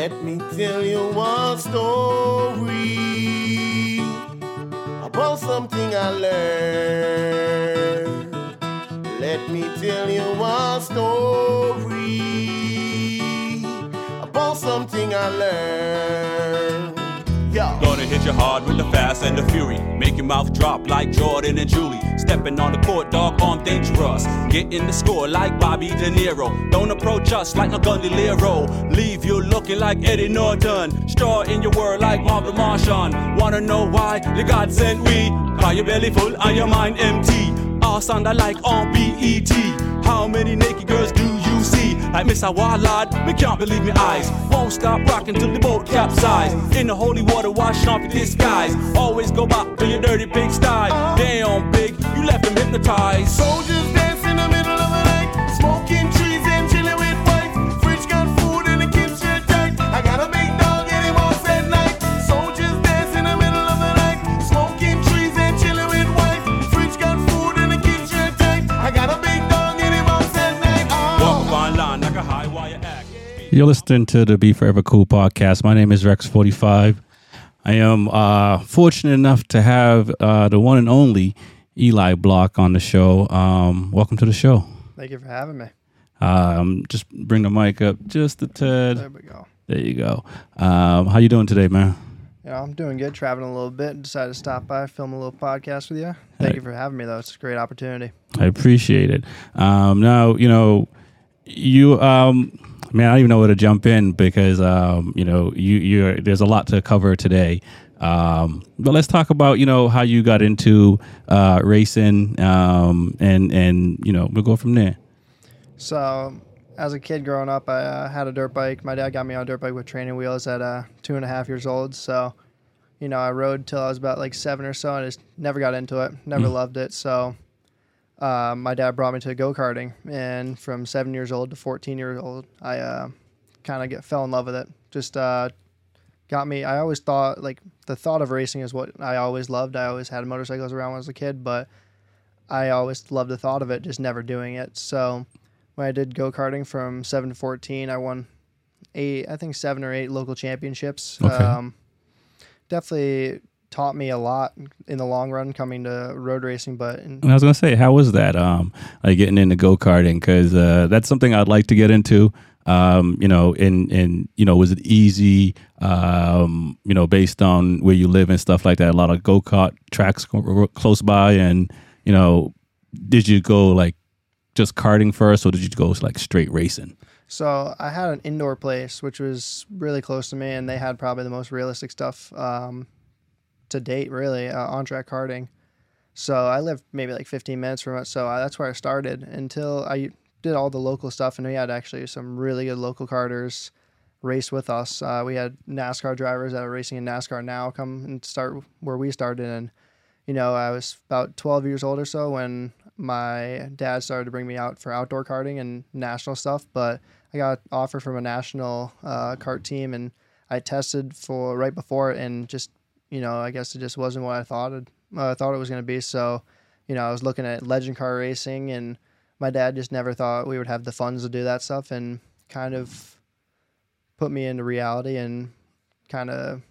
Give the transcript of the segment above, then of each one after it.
Let me tell you one story about something I learned. Let me tell you one story about something I learned. Gonna hit you hard with the fast and the fury. Make your mouth drop like Jordan and Julie. Stepping on the court, dog, on dangerous. Get in the score like Bobby De Niro. Don't approach us like no Gondoliero. Leave you looking like Eddie Norton. Straw in your world like Marvin Martian. Wanna know why? The God sent we. Are your belly full Are your mind empty? All sound alike on BET. How many naked girls? Like Miss Awalad, me can't believe my eyes. Won't stop rocking till the boat capsize. In the holy water, washing off your disguise. Always go back to your dirty big style. Damn, big, you left them hypnotized. Soldiers You're listening to the Be Forever Cool podcast. My name is Rex45. I am uh, fortunate enough to have uh, the one and only Eli Block on the show. Um, welcome to the show. Thank you for having me. Um, just bring the mic up just a tad. There we go. There you go. Um, how you doing today, man? You know, I'm doing good, traveling a little bit. Decided to stop by, film a little podcast with you. Thank Hey. you for having me, though. It's a great opportunity. I appreciate it. Um, now, you know, you, um, man, I don't even know where to jump in because, um, you know, you, you're, there's a lot to cover today. Um, but let's talk about, you know, how you got into, uh, racing, um, and, and, you know, we'll go from there. So, as a kid growing up, I uh, had a dirt bike. My dad got me on a dirt bike with training wheels at uh, two and a half years old. So, you know, I rode till I was about like seven or so. and just never got into it. Never Mm. loved it. So, uh, my dad brought me to go karting, and from seven years old to 14 years old, I uh, kind of get fell in love with it. Just uh, got me. I always thought like the thought of racing is what I always loved. I always had motorcycles around when I was a kid, but I always loved the thought of it, just never doing it. So when I did go karting from seven to 14, I won eight, I think seven or eight local championships. Okay. Um, definitely taught me a lot in the long run coming to road racing, but in, And I was gonna say, how was that? Um, like getting into go karting because uh, that's something I'd like to get into. Um, you know, and and you know, was it easy? Um, you know, based on where you live and stuff like that. A lot of go kart tracks close by, and you know, did you go like just karting first, or did you go like straight racing? So I had an indoor place which was really close to me, and they had probably the most realistic stuff um, to date, really uh, on track karting. So I lived maybe like 15 minutes from it, so I, that's where I started until I did all the local stuff, and we had actually some really good local karters race with us. Uh, we had NASCAR drivers that are racing in NASCAR now come and start where we started, and you know I was about 12 years old or so when my dad started to bring me out for outdoor karting and national stuff, but I got offered from a national uh, kart team, and I tested for right before and just you know, I guess it just wasn't what I thought it, uh, I thought it was going to be. So, you know, I was looking at legend car racing, and my dad just never thought we would have the funds to do that stuff, and kind of put me into reality, and kind of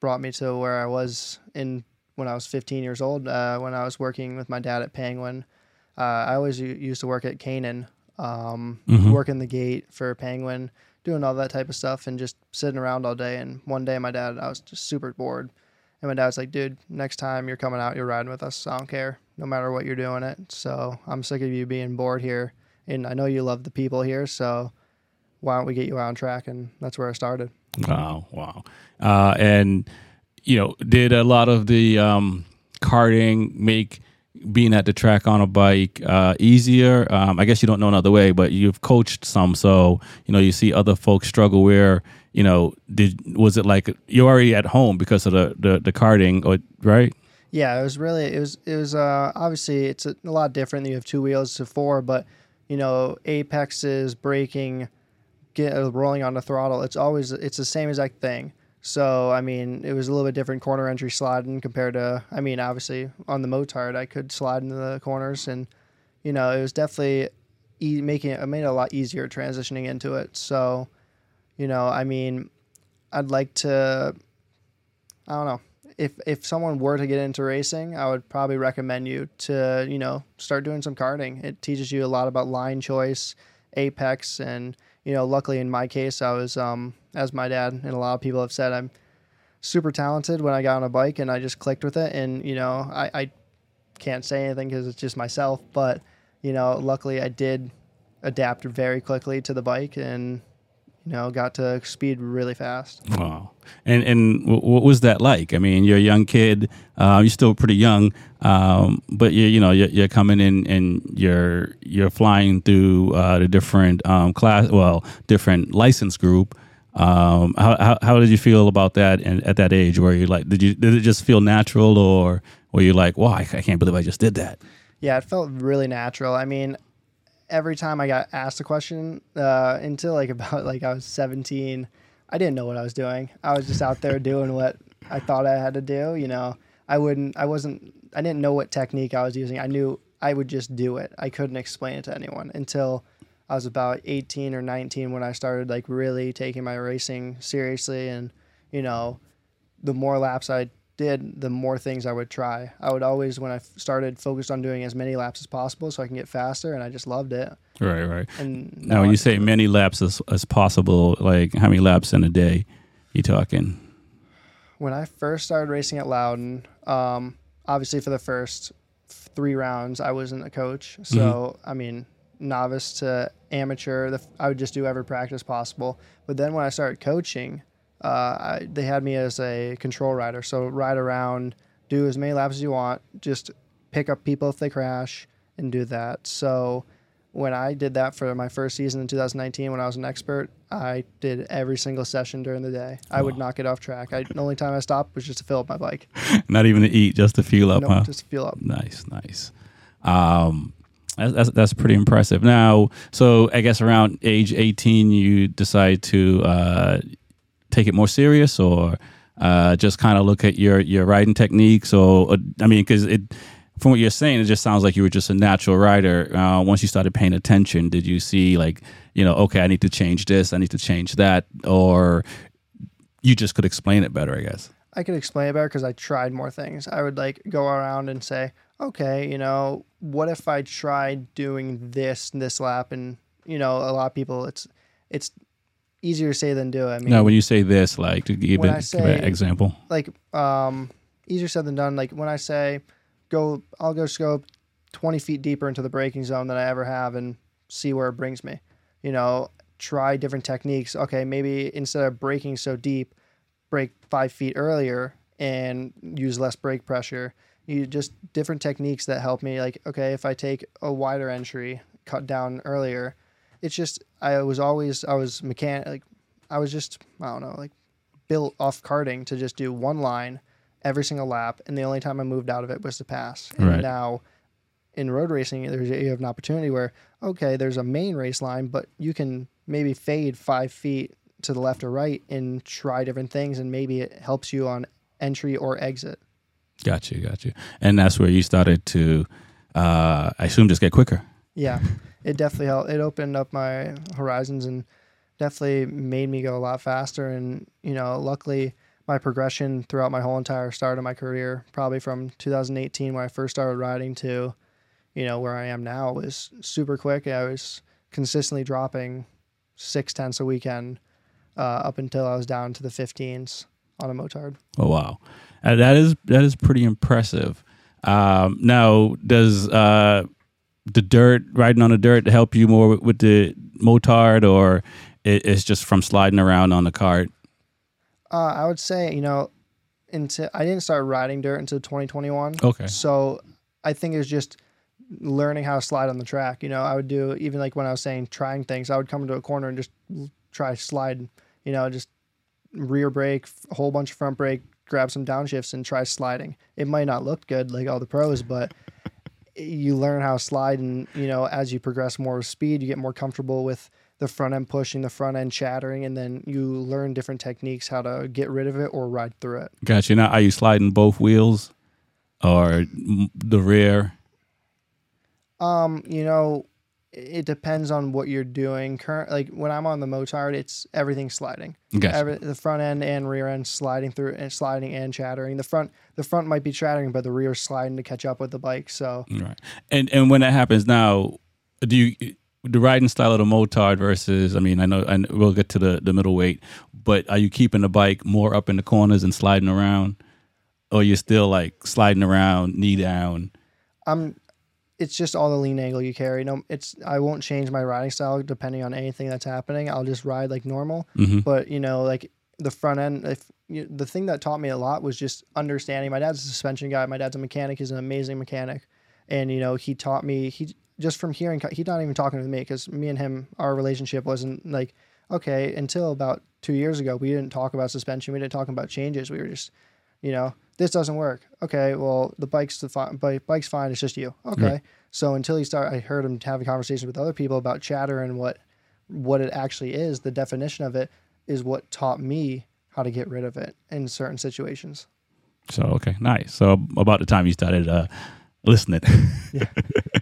brought me to where I was in when I was 15 years old. Uh, when I was working with my dad at Penguin, uh, I always used to work at Canaan, um, Mhm. working the gate for Penguin, doing all that type of stuff, and just sitting around all day. And one day, my dad, I was just super bored, and my dad's like, "Dude, next time you're coming out, you're riding with us. I don't care, no matter what you're doing it. So I'm sick of you being bored here, and I know you love the people here, so." Why don't we get you out on track? And that's where I started. Wow, wow. Uh, and you know, did a lot of the um, karting make being at the track on a bike uh, easier? Um, I guess you don't know another way, but you've coached some, so you know you see other folks struggle. Where you know, did was it like you're already at home because of the the, the karting, or right? Yeah, it was really it was it was uh obviously it's a, a lot different. You have two wheels to four, but you know apexes, braking, get uh, rolling on the throttle. It's always it's the same exact thing. So I mean, it was a little bit different corner entry sliding compared to I mean, obviously on the motard I could slide into the corners, and you know it was definitely e- making it, it made it a lot easier transitioning into it. So You know, I mean, I'd like to. I don't know. If if someone were to get into racing, I would probably recommend you to you know start doing some karting. It teaches you a lot about line choice, apex, and you know. Luckily, in my case, I was um as my dad and a lot of people have said, I'm super talented when I got on a bike and I just clicked with it. And you know, I, I can't say anything because it's just myself, but you know, luckily I did adapt very quickly to the bike and you know got to speed really fast. Wow. And and what was that like? I mean, you're a young kid. Uh, you're still pretty young, um, but you you know you're, you're coming in and you're you're flying through uh, the different um, class, well, different license group. Um, how, how how did you feel about that? And at that age, where you like, did you did it just feel natural, or were you like, wow, I, I can't believe I just did that? Yeah, it felt really natural. I mean, every time I got asked a question uh, until like about like I was 17, I didn't know what I was doing. I was just out there doing what I thought I had to do. You know, I wouldn't, I wasn't, I didn't know what technique I was using. I knew I would just do it. I couldn't explain it to anyone until I was about 18 or 19 when I started like really taking my racing seriously. And, you know, the more laps I did, the more things I would try. I would always, when I f- started, focused on doing as many laps as possible so I can get faster, and I just loved it. Right, right. And Now, when you say many laps as, as possible, like how many laps in a day you talking? when I first started racing at Loudon, um, obviously for the first three rounds, I wasn't a coach. So, I mean, novice to amateur, the, I would just do every practice possible. But then when I started coaching, uh, I, they had me as a control rider. So, ride around, do as many laps as you want, just pick up people if they crash and do that. So, when I did that for my first season in 2019, when I was an expert, I did every single session during the day. I would not get off track. I, the only time I stopped was just to fill up my bike. Not even to eat, just to fuel up, No, huh? just to fuel up. Nice, nice. Um, that's, that's pretty impressive. Now, so I guess around age eighteen, you decide to uh, take it more serious, or uh, just kind of look at your your riding techniques, or, or I mean, because it from what you're saying, it just sounds like you were just a natural rider. Uh, once you started paying attention, did you see like you know, okay, I need to change this, I need to change that, or you just could explain it better, I guess. I could explain it better because I tried more things. I would like go around and say, okay, you know, what if I tried doing this this lap? And you know, a lot of people, it's it's easier to say than do. I mean, no, when you say this, like to give, it, I give an example. like um easier said than done like when i say go i'll go scope 20 feet deeper into the braking zone than i ever have and see where it brings me you know try different techniques okay maybe instead of braking so deep brake five feet earlier and use less brake pressure you just different techniques that help me like okay if i take a wider entry cut down earlier it's just i was always i was mechanic like i was just i don't know like built off karting to just do one line every single lap, and the only time I moved out of it was to pass. And Right. now in road racing, there's you have an opportunity where okay, there's a main race line, but you can maybe fade five feet to the left or right and try different things, and maybe it helps you on entry or exit. Got you, got you. And that's where you started to, uh, I assume, just get quicker. Yeah, it definitely helped. It opened up my horizons and definitely made me go a lot faster. And you know, luckily, my progression throughout my whole entire start of my career, probably from 2018 when I first started riding to, you know, where I am now, was super quick. I was consistently dropping six tenths a weekend uh, up until I was down to the 15s on a motard. Oh wow, uh, that is that is pretty impressive. Um, now, does uh, the dirt riding on the dirt help you more with, with the motard, or it, it's just from sliding around on the cart? Uh, I would say, you know, until I didn't start riding dirt until 2021. Okay. So I think it's just learning how to slide on the track. You know, I would do even like when I was saying trying things, I would come into a corner and just try slide. You know, just rear brake, a whole bunch of front brake, grab some downshifts and try sliding. It might not look good like all the pros, but you learn how to slide and you know as you progress more with speed you get more comfortable with the front end pushing the front end chattering and then you learn different techniques how to get rid of it or ride through it Gotcha. Now, are you sliding both wheels, or the rear? um you know it depends on what you're doing. Current like when I'm on the motard, it's everything sliding. Gotcha. Every, the front end and rear end sliding through and sliding and chattering. The front the front might be chattering, but the rear sliding to catch up with the bike. So Right. And and when that happens now, do you the riding style of the motard versus I mean, I know and we'll get to the the middleweight, but are you keeping the bike more up in the corners and sliding around? Or you're still like sliding around, knee down. I'm it's just all the lean angle you carry. No, it's I won't change my riding style depending on anything that's happening. I'll just ride like normal. Mm-hmm. But you know, like the front end, if you, the thing that taught me a lot was just understanding. My dad's a suspension guy. My dad's a mechanic. He's an amazing mechanic, and you know, he taught me. He just from hearing. He's not even talking to me because me and him, our relationship wasn't like okay until about two years ago. We didn't talk about suspension. We didn't talk about changes. We were just you know, this doesn't work. Okay, well, the bike's the fi- bike's fine. It's just you. Okay. So until he start, I heard him having conversations with other people about chatter and what what it actually is. The definition of it is what taught me how to get rid of it in certain situations. So okay, nice. So about the time you started uh, listening.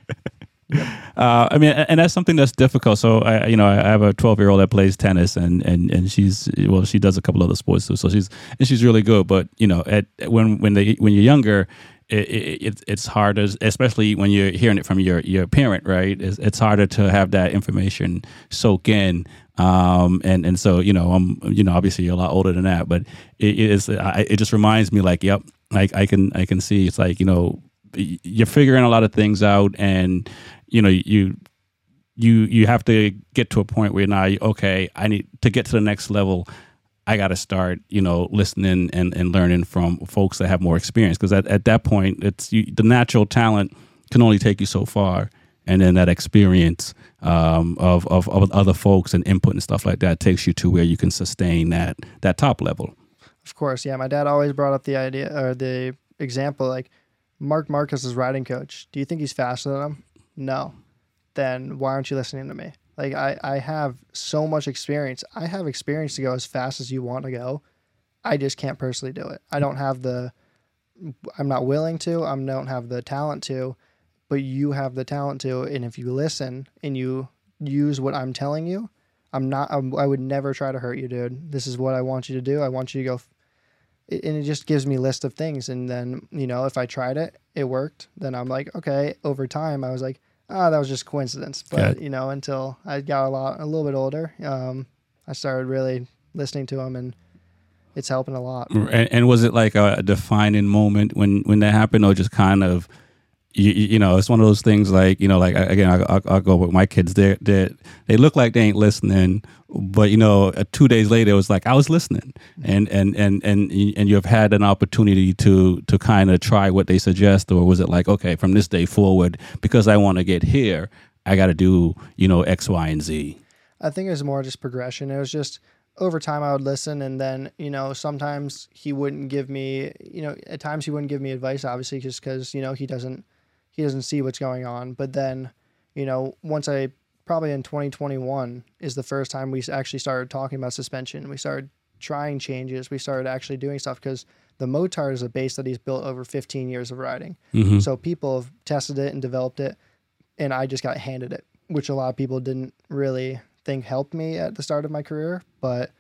Uh, I mean, and that's something that's difficult. So I, you know, I have a 12 year old that plays tennis, and and and she's well, she does a couple other sports too. So she's and she's really good. But you know, at when when they when you're younger, it, it, it it's harder, especially when you're hearing it from your your parent, right? It's, it's harder to have that information soak in. Um, and and so you know, I'm you know, obviously you're a lot older than that, but it, it is. I, it just reminds me, like, yep, like I can I can see. It's like you know, you're figuring a lot of things out, and you know, you you you have to get to a point where now, okay, I need to get to the next level. I got to start, you know, listening and, and learning from folks that have more experience. Because at, at that point, it's you, the natural talent can only take you so far, and then that experience um, of, of of other folks and input and stuff like that takes you to where you can sustain that that top level. Of course, yeah. My dad always brought up the idea or the example like Marc Marquez is riding coach. Do you think he's faster than him? No. Then why aren't you listening to me? Like I, I have so much experience. I have experience to go as fast as you want to go. I just can't personally do it. I don't have the I'm not willing to. I don't have the talent to, but you have the talent to. And if you listen and you use what I'm telling you, I'm not. I'm, I would never try to hurt you, dude. This is what I want you to do. I want you to go. f- And it just gives me a list of things, and then you know if I tried it, it worked. Then I'm like, okay. Over time, I was like, ah, that was just coincidence. But it. you know, until I got a lot, a little bit older, um, I started really listening to him, and it's helping a lot. And, and was it like a defining moment when when that happened, or just kind of, you, you know, it's one of those things like you know, like again, I, I, I'll go with my kids. They they they look like they ain't listening, but you know, uh, two days later, it was like I was listening, and and and and and you have had an opportunity to to kind of try what they suggest, or was it like okay, from this day forward, because I want to get here, I got to do you know X, Y, and Z. I think it was more just progression. It was just over time I would listen and then, you know, sometimes he wouldn't give me, you know, at times he wouldn't give me advice obviously just cuz, you know, he doesn't he doesn't see what's going on. But then, you know, once I probably in 2021 is the first time we actually started talking about suspension. We started trying changes. We started actually doing stuff because the Motard is a base that he's built over 15 years of riding. Mm-hmm. So people have tested it and developed it, and I just got handed it, which a lot of people didn't really think helped me at the start of my career. But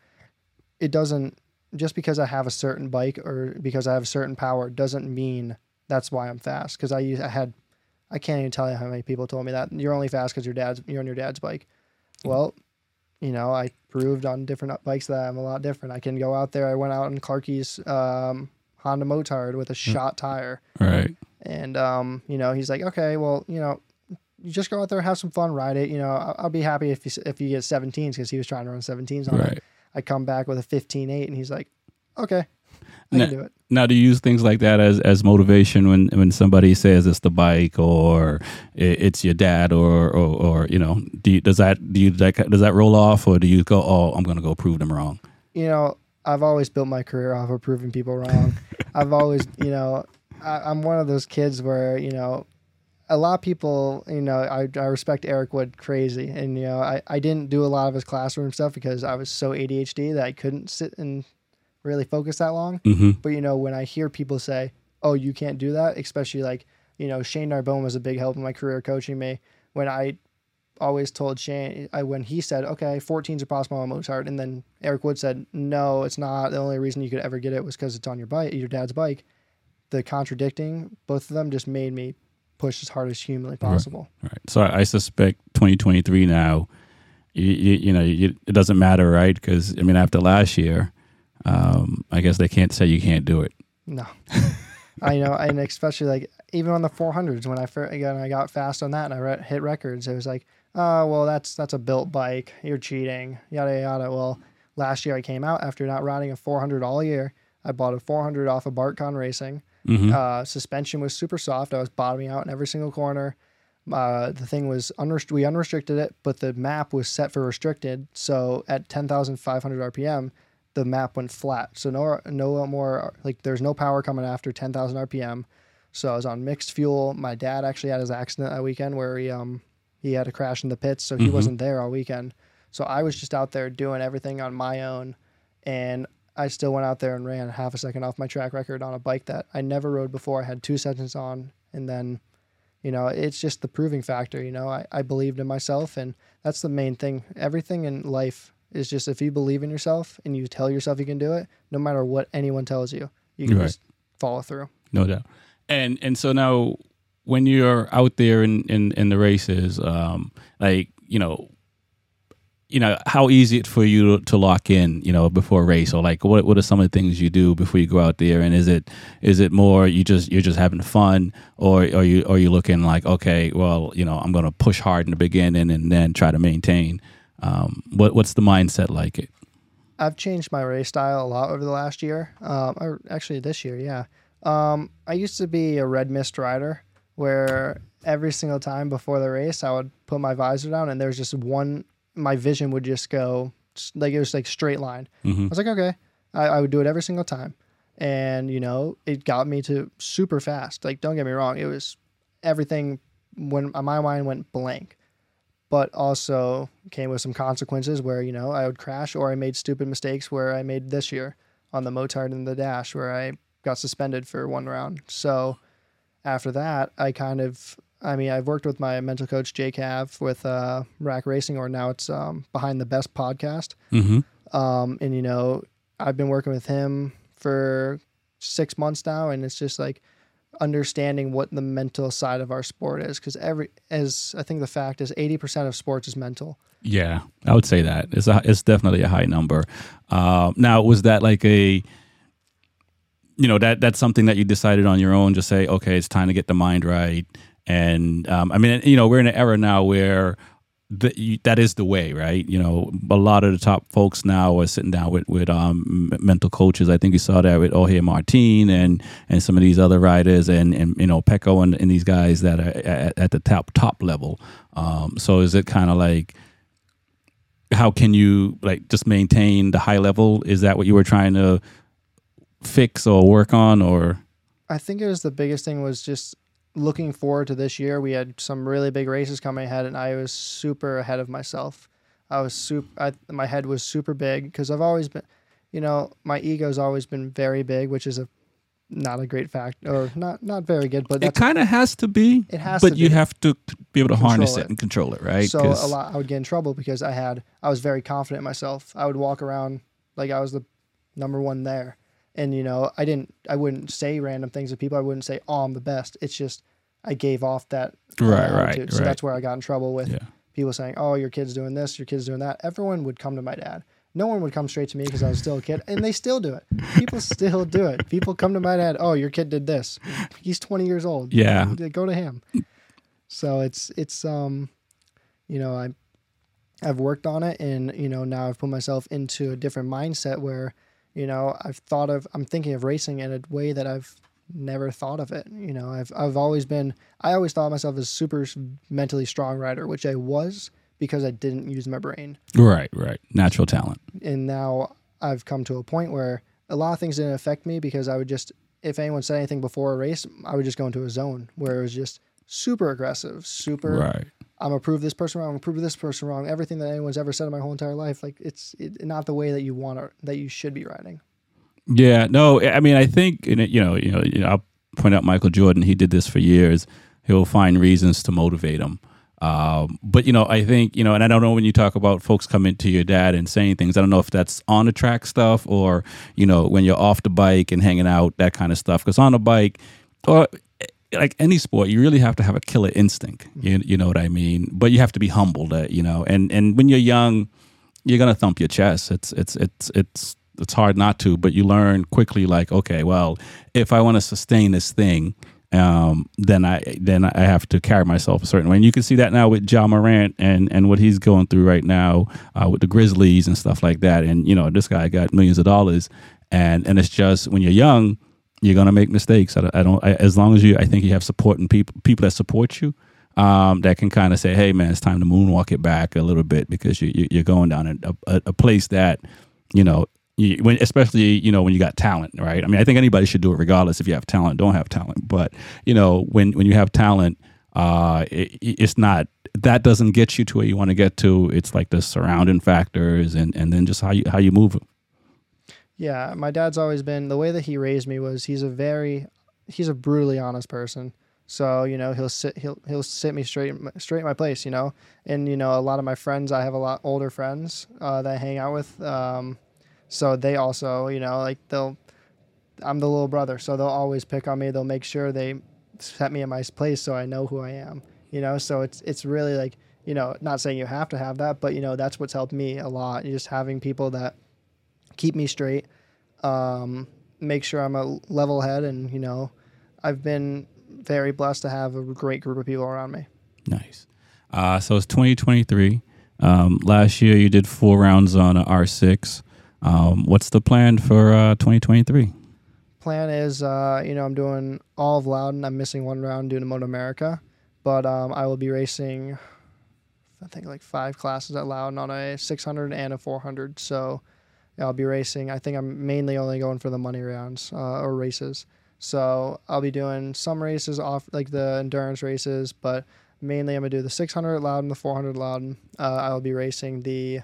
it doesn't just because I have a certain bike or because I have a certain power doesn't mean that's why I'm fast. Because I use I had I can't even tell you how many people told me that you're only fast because your dad's you're on your dad's bike. Well, you know, I proved on different bikes that I'm a lot different. I can go out there. I went out in Clarky's um, Honda Motard with a shot tire, Right. and um, you know, he's like, okay, well, you know, you just go out there, have some fun, ride it. You know, I'll, I'll be happy if you, if you get 17s because he was trying to run 17s on Right. it. I come back with a 15.8, and he's like, okay, I Now- can do it. Now, do you use things like that as, as motivation when, when somebody says it's the bike or it's your dad or, or, or you know, do you, does that do you that, does that roll off or do you go, oh, I'm gonna go prove them wrong? you know, I've always built my career off of proving people wrong. I've always, you know, I, I'm one of those kids where, you know, a lot of people, you know, I, I respect Eric Wood crazy. And, you know, I, I didn't do a lot of his classroom stuff because I was so ADHD that I couldn't sit and really focus that long. Mm-hmm. But, you know, when I hear people say, oh, you can't do that, especially like, you know, Shane Narbonne was a big help in my career coaching me when I always told Shane I, when he said, "Okay, 14's are possible on motard," and then Eric Wood said, "No, it's not. The only reason you could ever get it was because it's on your bike, your dad's bike." The contradicting both of them just made me push as hard as humanly possible. Right. So I, I suspect 2023 now, you, you, you know, you, it doesn't matter, right? Because I mean, after last year, um, I guess they can't say you can't do it. No, I know, and especially like even on the 400s when I first again I got fast on that and I re- hit records. It was like, oh well, that's that's a built bike. You're cheating. Yada yada. Well, last year I came out after not riding a 400 all year. I bought a 400 off of Bartcon Racing. Uh, suspension was super soft. I was bottoming out in every single corner. Uh, the thing was unrest- we unrestricted it, but the map was set for restricted. So at 10,500 RPM, the map went flat. So no no more like there's no power coming after 10,000 RPM. So I was on mixed fuel. My dad actually had his accident that weekend where he um he had a crash in the pits, so he wasn't there all weekend. So I was just out there doing everything on my own, and I still went out there and ran half a second off my track record on a bike that I never rode before. I had two seconds on, and then, you know, it's just the proving factor. You know, I, I believed in myself, and that's the main thing. Everything in life is just if you believe in yourself and you tell yourself you can do it, no matter what anyone tells you, you can Right. just follow through. No doubt. And and so now when you're out there in in, in the races, um, like you know, you know, how easy it for you to, to lock in, you know, before a race, or like what what are some of the things you do before you go out there? And is it is it more you just you're just having fun, or are you are you looking like okay, well, you know, I'm going to push hard in the beginning and then try to maintain. Um, what what's the mindset like? It I've changed my race style a lot over the last year. Um, or actually this year, yeah. Um, I used to be a red mist rider where every single time before the race, I would put my visor down and there's just one, my vision would just go like it was like straight line. I was like, okay, I, I would do it every single time. And, you know, it got me to super fast. Like, don't get me wrong, it was everything when my mind went blank but also came with some consequences where you know I would crash or I made stupid mistakes where I made this year on the motard and the dash where I got suspended for one round. So after that, I kind of I mean I've worked with my mental coach Jay Cav with uh, Rack Racing or now it's um, Behind the Best podcast. mm-hmm. Um, and you know I've been working with him for six months now, and it's just like understanding what the mental side of our sport is because every as I think the fact is 80% of sports is mental. Yeah, I would say that it's a, it's definitely a high number. Uh, now, was that like a, you know, that that's something that you decided on your own? Just say, okay, it's time to get the mind right. And um, I mean, you know, we're in an era now where the, that is the way, right? You know, a lot of the top folks now are sitting down with with um, mental coaches. I think you saw that with Jorge Martin and and some of these other riders, and and you know Pecco and, and these guys that are at, at the top top level. Um, so is it kind of like how can you like just maintain the high level? Is that what you were trying to fix or work on, or I think it was the biggest thing was just looking forward to this year. We had some really big races coming ahead, and I was super ahead of myself. I was super. I, my head was super big because I've always been, you know, my ego's always been very big, which is a not a great fact or not not very good, but it kind of has to be? It has but you be. have to be able to harness it it. and control it, right? So a lot, I would get in trouble because I had, I was very confident in myself. I would walk around like I was the number one there, and you know, I didn't, I wouldn't say random things to people. I wouldn't say, "Oh, I'm the best." It's just I gave off that uh, Right, right. So right. that's where I got in trouble with Yeah. people saying, "Oh, your kid's doing this, your kid's doing that." Everyone would come to my dad. No one would come straight to me because I was still a kid, and they still do it. People still do it. People come to my dad. Oh, your kid did this. He's 20 years old. Yeah. go to him. So it's it's um, you know, I I've worked on it, and you know now I've put myself into a different mindset where, you know, I've thought of I'm thinking of racing in a way that I've never thought of it. You know, I've I've always been I always thought of myself as super mentally strong rider, which I was because I didn't use my brain right, right, natural talent. and now I've come to a point where a lot of things didn't affect me because I would just if anyone said anything before a race, I would just go into a zone where it was just super aggressive, super Right. I'm gonna prove this person wrong, I'm gonna prove this person wrong. Everything that anyone's ever said in my whole entire life, like it's it, not the way that you want to that you should be riding. Yeah, no, I mean, I think you know, you know, you know, I'll point out Michael Jordan. He did this for years. He'll find reasons to motivate him. Um, but you know, I think you know, and I don't know when you talk about folks coming to your dad and saying things. I don't know if that's on the track stuff or you know when you're off the bike and hanging out that kind of stuff. Because on the bike, or like any sport, you really have to have a killer instinct. You, you know what I mean? But you have to be humbled, uh, you know. And and when you're young, you're gonna thump your chest. It's it's it's it's it's hard not to, but you learn quickly. Like, okay, well, if I want to sustain this thing, um, then I then I have to carry myself a certain way. And you can see that now with Ja Morant and and what he's going through right now uh, with the Grizzlies and stuff like that. And you know, this guy got millions of dollars, and and it's just when you're young, you're gonna make mistakes. I don't, I don't I, as long as you, I think you have supporting people people that support you. Um, that can kind of say, "Hey, man, it's time to moonwalk it back a little bit because you, you you're going down a, a, a place that, you know, you, when especially you know when you got talent, right? I mean, I think anybody should do it regardless if you have talent, don't have talent. But you know, when when you have talent, uh, it, it's not that doesn't get you to where you want to get to. It's like the surrounding factors and and then just how you how you move. Yeah, my dad's always been the way that he raised me was he's a very he's a brutally honest person. So you know he'll sit he'll he'll sit me straight straight in my place. You know, and you know a lot of my friends I have a lot older friends uh, that I hang out with. Um, so they also you know like they'll I'm the little brother, so they'll always pick on me. They'll make sure they set me in my place so I know who I am. You know, so it's it's really like you know not saying you have to have that, but you know that's what's helped me a lot. Just having people that keep me straight, um, make sure I'm a level head, and you know, I've been very blessed to have a great group of people around me. Nice. Uh, so it's 2023. Um, last year you did four rounds on a R6. Um, what's the plan for uh, 2023? Plan is, uh, you know, I'm doing all of Loudon. I'm missing one round doing Moto America, but um, I will be racing. I think like five classes at Loudon on a 600 and a 400. So I'll be racing. I think I'm mainly only going for the money rounds uh, or races. So I'll be doing some races off like the endurance races, but mainly I'm gonna do the 600 at Loudon, the 400 at Loudon. Uh, I'll be racing the,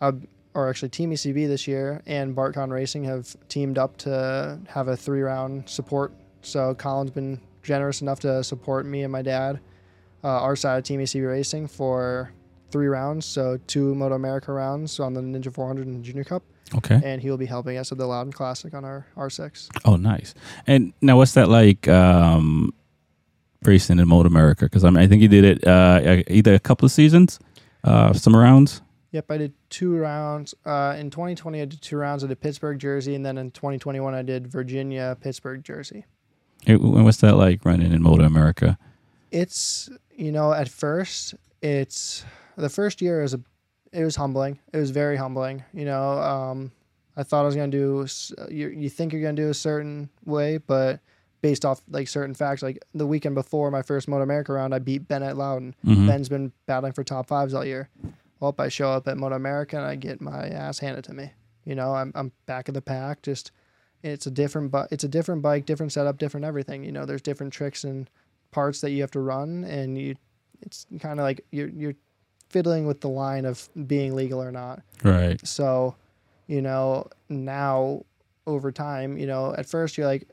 uh, or actually Team ECB this year and BartCon Racing have teamed up to have a three round support. So Colin's been generous enough to support me and my dad, uh, our side of Team ECB Racing for three rounds. So two Moto America rounds on the Ninja 400 and Junior Cup Okay. and he will be helping us at the Loudon Classic on our R6. Oh, nice. And now, what's that like um, racing in Moto America? Because I mean, I think you did it uh, either a couple of seasons, uh, some rounds. Yep, I did two rounds. Uh, in 2020, I did two rounds. I did Pittsburgh, Jersey, and then in 2021, I did Virginia, Pittsburgh, Jersey. W- What's that like running in Moto America? It's you know at first it's the first year is a it was humbling. It was very humbling. You know, um, I thought I was gonna do. You you think you're gonna do a certain way, but based off like certain facts, like the weekend before my first Moto America round, I beat Ben at Loudon. Mhm. Ben's been battling for top fives all year. Well, I show up at Moto America and I get my ass handed to me. You know, I'm I'm back of the pack. Just it's a different but it's a different bike, different setup, different everything. You know, there's different tricks and parts that you have to run, and you it's kind of like you're you're fiddling with the line of being legal or not. Right. So, you know, now over time, you know, at first you're like,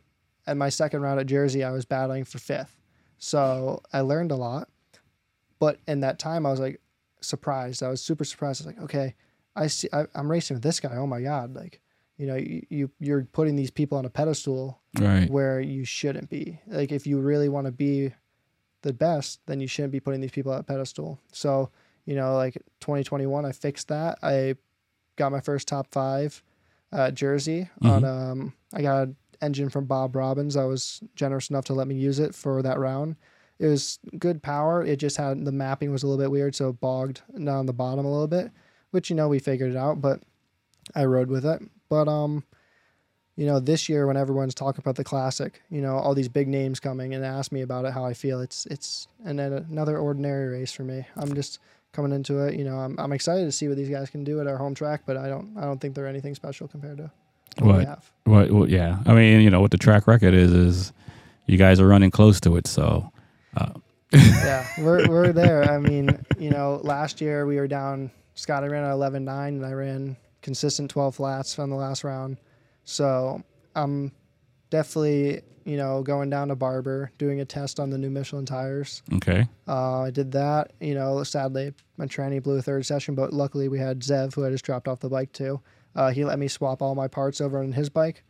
at my second round at Jersey, I was battling for fifth. So I learned a lot. But in that time, I was like surprised. I was super surprised. I was like, okay, I see, I, I'm racing with this guy. Oh my God. Like, you know, you, you, you're putting these people on a pedestal Right. where you shouldn't be. Like, if you really want to be the best, then you shouldn't be putting these people on a pedestal. So, you know, like 2021, I fixed that. I got my first top five at Jersey on um I got an engine from Bob Robbins. I was generous enough to let me use it for that round. It was good power. It just had the mapping was a little bit weird, so it bogged down the bottom a little bit, which you know we figured it out, but I rode with it. But um you know, this year when everyone's talking about the classic, you know, all these big names coming and ask me about it, how I feel, it's it's then another ordinary race for me. I'm just coming into it, you know, I'm, I'm excited to see what these guys can do at our home track, but I don't I don't think they're anything special compared to what we have. What, what? Yeah. I mean, you know, what the track record is is you guys are running close to it. So, uh, yeah, we're we're there. I mean, you know, last year we were down. Scott, I ran at 11.9, and I ran consistent 12 flats on the last round. So I'm definitely, you know, going down to Barber, doing a test on the new Michelin tires. Okay. Uh, I did that. You know, sadly, my tranny blew a third session, but luckily we had Zev, who I just dropped off the bike too. Uh, he let me swap all my parts over on his bike,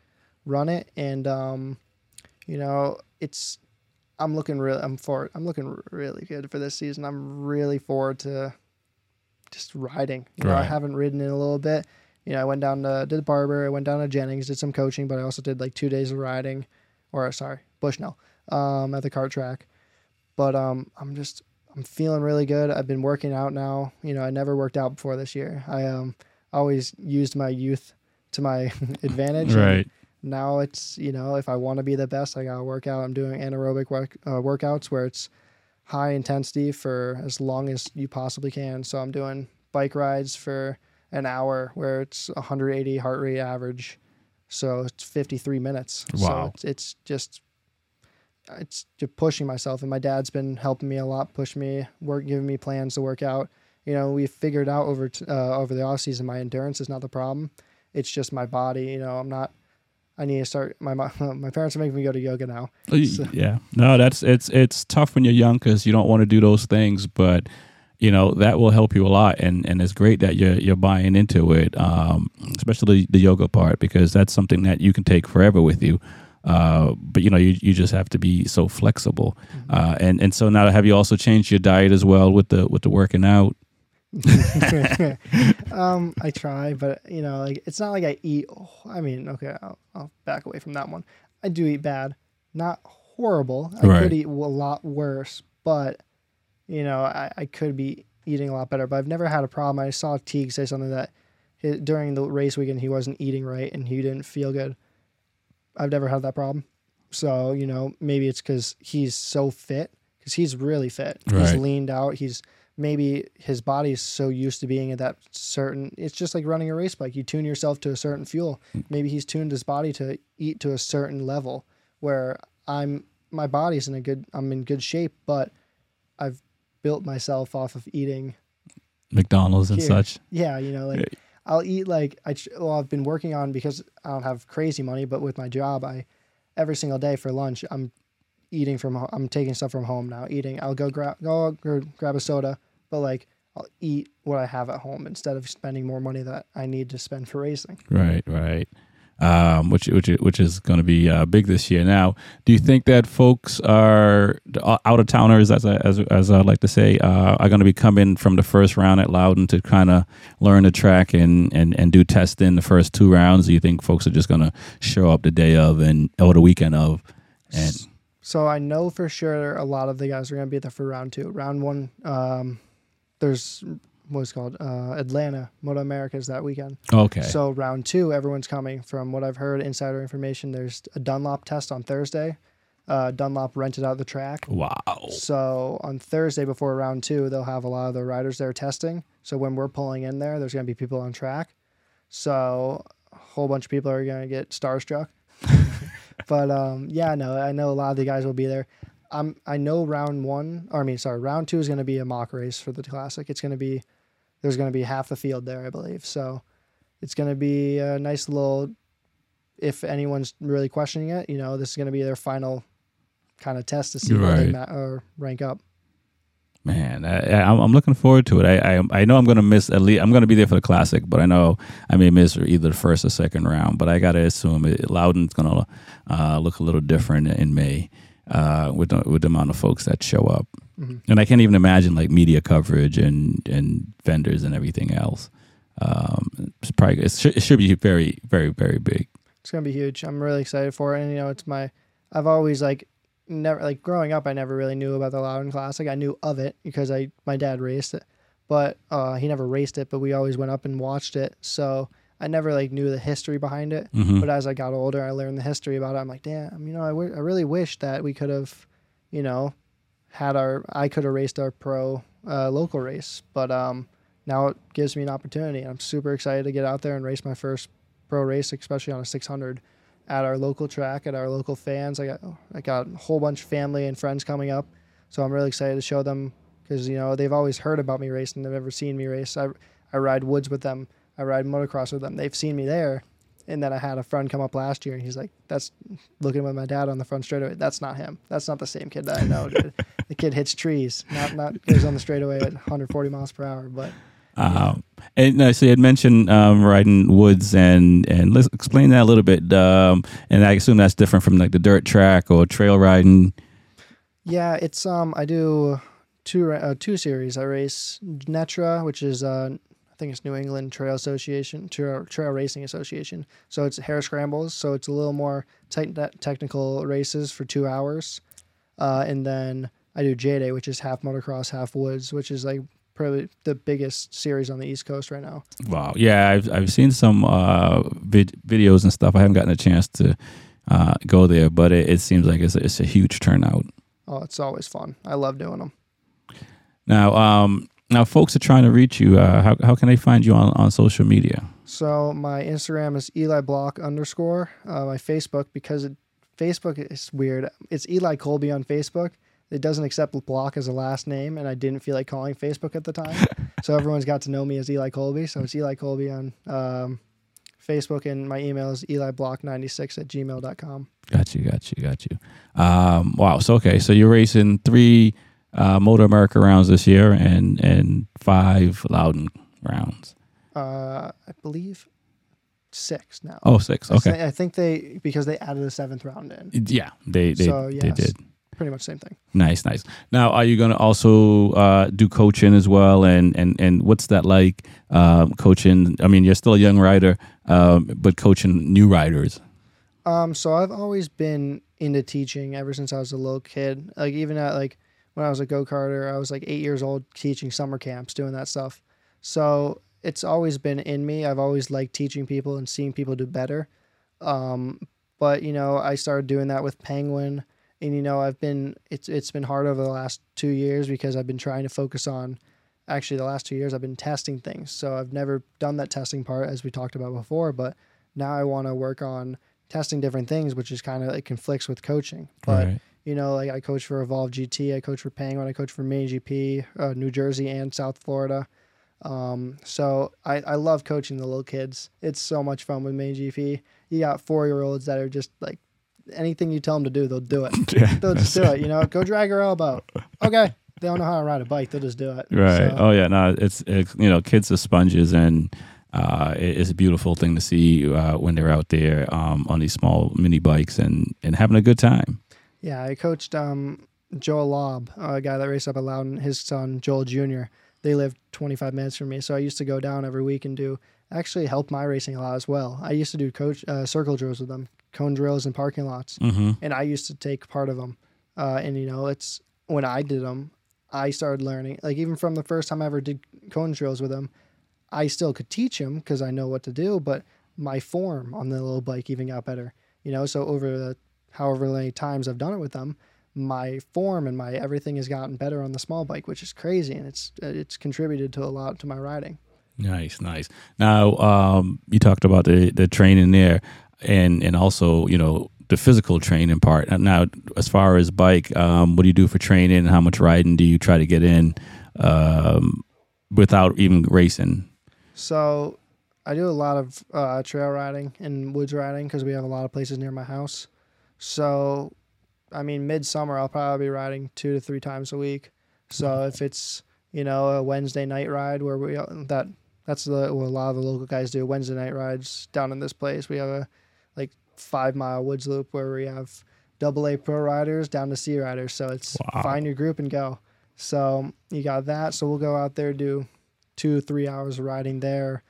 run it, and um, you know, it's. I'm looking really. I'm for. I'm looking really good for this season. I'm really forward to just riding. You know, I haven't ridden in a little bit. You know, I went down to did Barber. I went down to Jennings, did some coaching, but I also did like two days of riding, or sorry, Bushnell, um, at the kart track. But um, I'm just I'm feeling really good. I've been working out now. You know, I never worked out before this year. I um always used my youth to my advantage. and Right. Now it's you know if I want to be the best, I gotta work out. I'm doing anaerobic work, uh, workouts where it's high intensity for as long as you possibly can. So I'm doing bike rides for an hour where it's 180 heart rate average. So it's 53 minutes. So Wow. it's, it's just it's just pushing myself and my dad's been helping me a lot push me work giving me plans to work out you know we figured out over t- uh, over the off season my endurance is not the problem it's just my body you know i'm not i need to start my my parents are making me go to yoga now So- Yeah. No, that's it's it's tough when you're young because you don't want to do those things, but you know that will help you a lot, and and it's great that you're you're buying into it, um, especially the yoga part because that's something that you can take forever with you. Uh, but you know you you just have to be so flexible, uh, and and so now have you also changed your diet as well with the with the working out? um i try but you know like it's not like i eat oh, i mean okay I'll, I'll back away from that one i do eat bad not horrible i Right. could eat a lot worse but you know I, I could be eating a lot better but i've never had a problem. I saw teague say something that hi during the race weekend he wasn't eating right and he didn't feel good. I've never had that problem. So you know maybe it's because he's so fit because he's really fit. He's leaned out. He's maybe his body's so used to being at that certain it's just like running a race bike. You tune yourself to a certain fuel. Mm. Maybe he's tuned his body to eat to a certain level where i'm my body's in a good i'm in good shape but i've built myself off of eating McDonald's and Here. such. yeah you know like i'll eat like I well I've been working on because i don't have crazy money but with my job i every single day for lunch i'm eating from i'm taking stuff from home now eating i'll go grab go gr- grab a soda but like i'll eat what i have at home instead of spending more money that i need to spend for racing Right, right. Um, which which which is going to be uh, big this year. Now, do you think that folks are out of towners, as I, as as I like to say, uh, are going to be coming from the first round at Loudon to kind of learn the track and, and and do testing the first two rounds? Do you think folks are just going to show up the day of and or the weekend of? And so i know for sure a lot of the guys are going to be there for round two round one um, there's what's it called uh, atlanta moto americas that weekend okay, So round two, everyone's coming. From what I've heard, insider information. There's a Dunlop test on Thursday. Uh, Dunlop rented out the track. wow, So on Thursday before round two, they'll have a lot of the riders there testing. So when we're pulling in there, there's going to be people on track. So a whole bunch of people are going to get starstruck. but um, yeah, no, I know a lot of the guys will be there. I'm, I know round one, or I mean, sorry, round two is going to be a mock race for the classic. It's going to be, there's going to be half the field there, I believe. So it's going to be a nice little, if anyone's really questioning it, you know, this is going to be their final kind of test to see where they ma- or rank up. Man, I, I'm looking forward to it. I I, I know I'm going to miss at least. I'm going to be there for the classic, but I know I may miss either the first or second round. But I got to assume it, Loudon's going to uh, look a little different in May uh, with the, with the amount of folks that show up. Mhm. And I can't even imagine like media coverage and and vendors and everything else. Um, it's probably it should, it should be very very very big. It's gonna be huge. I'm really excited for it. And you know, it's my I've always like never like growing up I never really knew about the Loudon Classic. I knew of it because I my dad raced it. But uh, he never raced it, but we always went up and watched it. So I never like knew the history behind it. Mhm. But as I got older, I learned the history about it. I'm like, damn, you know, I, w- I really wish that we could have, you know, had our I could have raced our pro uh, local race. But um, now it gives me an opportunity. I'm super excited to get out there and race my first pro race, especially on a 600 at our local track at our local fans. I got I got a whole bunch of family and friends coming up, so I'm really excited to show them because you know they've always heard about me racing. They've never seen me race. I I ride woods with them. I ride motocross with them. They've seen me there, And then I had a friend come up last year, and he's like, "That's looking with my dad on the front straightaway. That's not him. That's not the same kid that I know. The kid hits trees, not not goes on the straightaway at 140 miles per hour. But Um, and uh, so you had mentioned um, riding woods, and and let's explain that a little bit. Um, and I assume that's different from like the dirt track or trail riding. yeah, it's um, I do two uh, two series. I race Netra, which is uh, think it's New England Trail Association, Trail, Trail Racing Association. So it's hare scrambles. So it's a little more tight technical races for two hours. Uh, and then I do J Day, which is half motocross, half woods, which is like probably the biggest series on the East Coast right now. Wow. Yeah, I've I've seen some uh, vid- videos and stuff. I haven't gotten a chance to uh, go there, but it, it seems like it's a, it's a huge turnout. Oh, it's always fun. I love doing them. Now, um, now, folks are trying to reach you. Uh, how how can they find you on, on social media? So my Instagram is Eli Block underscore. Uh, my Facebook because it, Facebook is weird. It's Eli Colby on Facebook. It doesn't accept Block as a last name, and I didn't feel like calling Facebook at the time. so everyone's got to know me as Eli Colby. So it's Eli Colby on um, Facebook, and my email is eliblock96 at gmail.com. Got you, got you, got you. Um, wow. So okay, so you're racing three uh, MotoAmerica rounds this year, and and five Loudon rounds. Uh, I believe six now. Oh, six. I Okay. I think they because they added a seventh round in. Yeah, they they, So, they did. Pretty much same thing. Nice, nice. Now, are you going to also uh, do coaching as well? And and and what's that like? Um, coaching. I mean, you're still a young rider, um, but coaching new riders. Um, so I've always been into teaching ever since I was a little kid. Like even at like when I was a go karter, I was like eight years old teaching summer camps, doing that stuff. So it's always been in me. I've always liked teaching people and seeing people do better. Um, but you know, I started doing that with Penguin, and you know, I've been it's it's been hard over the last two years because I've been trying to focus on. Actually, the last two years I've been testing things, so I've never done that testing part as we talked about before. But now I want to work on testing different things, which is kind of it conflicts with coaching. But Right. You know, like I coach for Evolve GT, I coach for Penguin, I coach for Maine GP, uh, New Jersey, and South Florida. Um, so I, I love coaching the little kids. It's so much fun with Maine GP. You got four year olds that are just like anything you tell them to do, they'll do it. Yeah, They'll just do it. You know, go drag your elbow. Okay. They don't know how to ride a bike. They'll just do it. Right. So- Oh yeah. No, it's, it's you know, kids are sponges, and uh, it's a beautiful thing to see uh, when they're out there um, on these small mini bikes and and having a good time. Yeah, I coached um, Joel Lobb, a guy that raced up at Loudon, his son Joel Jr. They lived 25 minutes from me, so I used to go down every week and do actually help my racing a lot as well. I used to do coach uh, circle drills with them, cone drills in parking lots, Mm-hmm. and I used to take part of them. Uh, and you know, it's when I did them, I started learning. Like even from the first time I ever did cone drills with them, I still could teach him because I know what to do, but my form on the little bike even got better. You know, so over the however many times I've done it with them, my form and my everything has gotten better on the small bike, which is crazy, and it's it's contributed to a lot to my riding. Nice, nice. Now, um, you talked about the the training there, and and also you know the physical training part. Now, as far as bike, um, what do you do for training? How much riding do you try to get in um, without even racing? So I do a lot of uh, trail riding and woods riding because we have a lot of places near my house. So, I mean, midsummer I'll probably be riding two to three times a week. So if it's you know a Wednesday night ride where we that that's the what a lot of the local guys do Wednesday night rides down in this place. We have a like five mile woods loop where we have double A pro riders down to C riders. So it's Wow. find your group and go. So you got that. So we'll go out there do two three hours of riding there.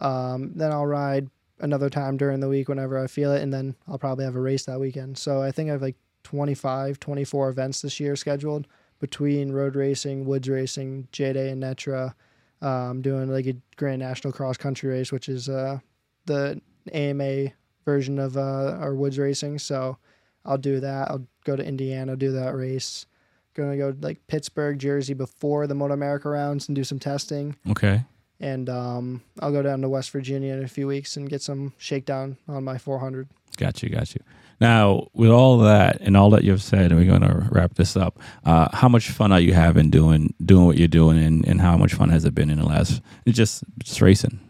Um, then I'll ride another time during the week whenever I feel it, and then I'll probably have a race that weekend. So I think I have like 25, 24 events this year scheduled between road racing, woods racing, J Day, and Netra. Um, doing like a Grand National Cross Country race, which is uh, the AMA version of uh, our woods racing. So I'll do that. I'll go to Indiana, do that race. Going to go like Pittsburgh, Jersey before the Moto America rounds and do some testing Okay. And um, I'll go down to West Virginia in a few weeks and get some shakedown on my 400. Got you, got you. Now, with all that and all that you've said, and we're going to wrap this up. Uh, how much fun are you having doing doing what you're doing, and, and how much fun has it been in the last just just racing?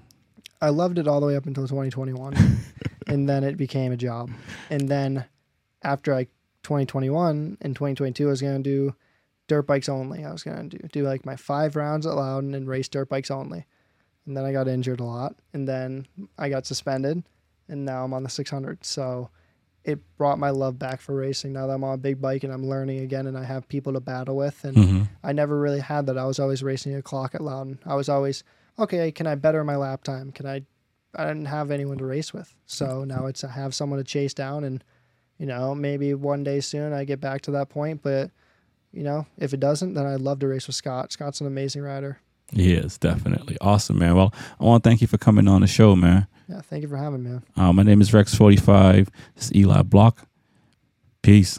I loved it all the way up until 2021, and then it became a job. And then after I 2021 and 2022, I was gonna do dirt bikes only. I was gonna do do like my five rounds at Loudon and race dirt bikes only. And then I got injured a lot, and then I got suspended, and now I'm on the 600. So it brought my love back for racing. Now that I'm on a big bike and I'm learning again, and I have people to battle with, and hmm I never really had that. I was always racing a clock at Loudon. I was always okay. Can I better my lap time? Can I? I didn't have anyone to race with, so now it's I have someone to chase down, and you know maybe one day soon I get back to that point. But you know if it doesn't, then I'd love to race with Scott. Scott's an amazing rider. He is definitely awesome, man. Well, I want to thank you for coming on the show, man. Yeah, thank you for having me. man. Uh, my name is Rex45. This is Eli Block. Peace.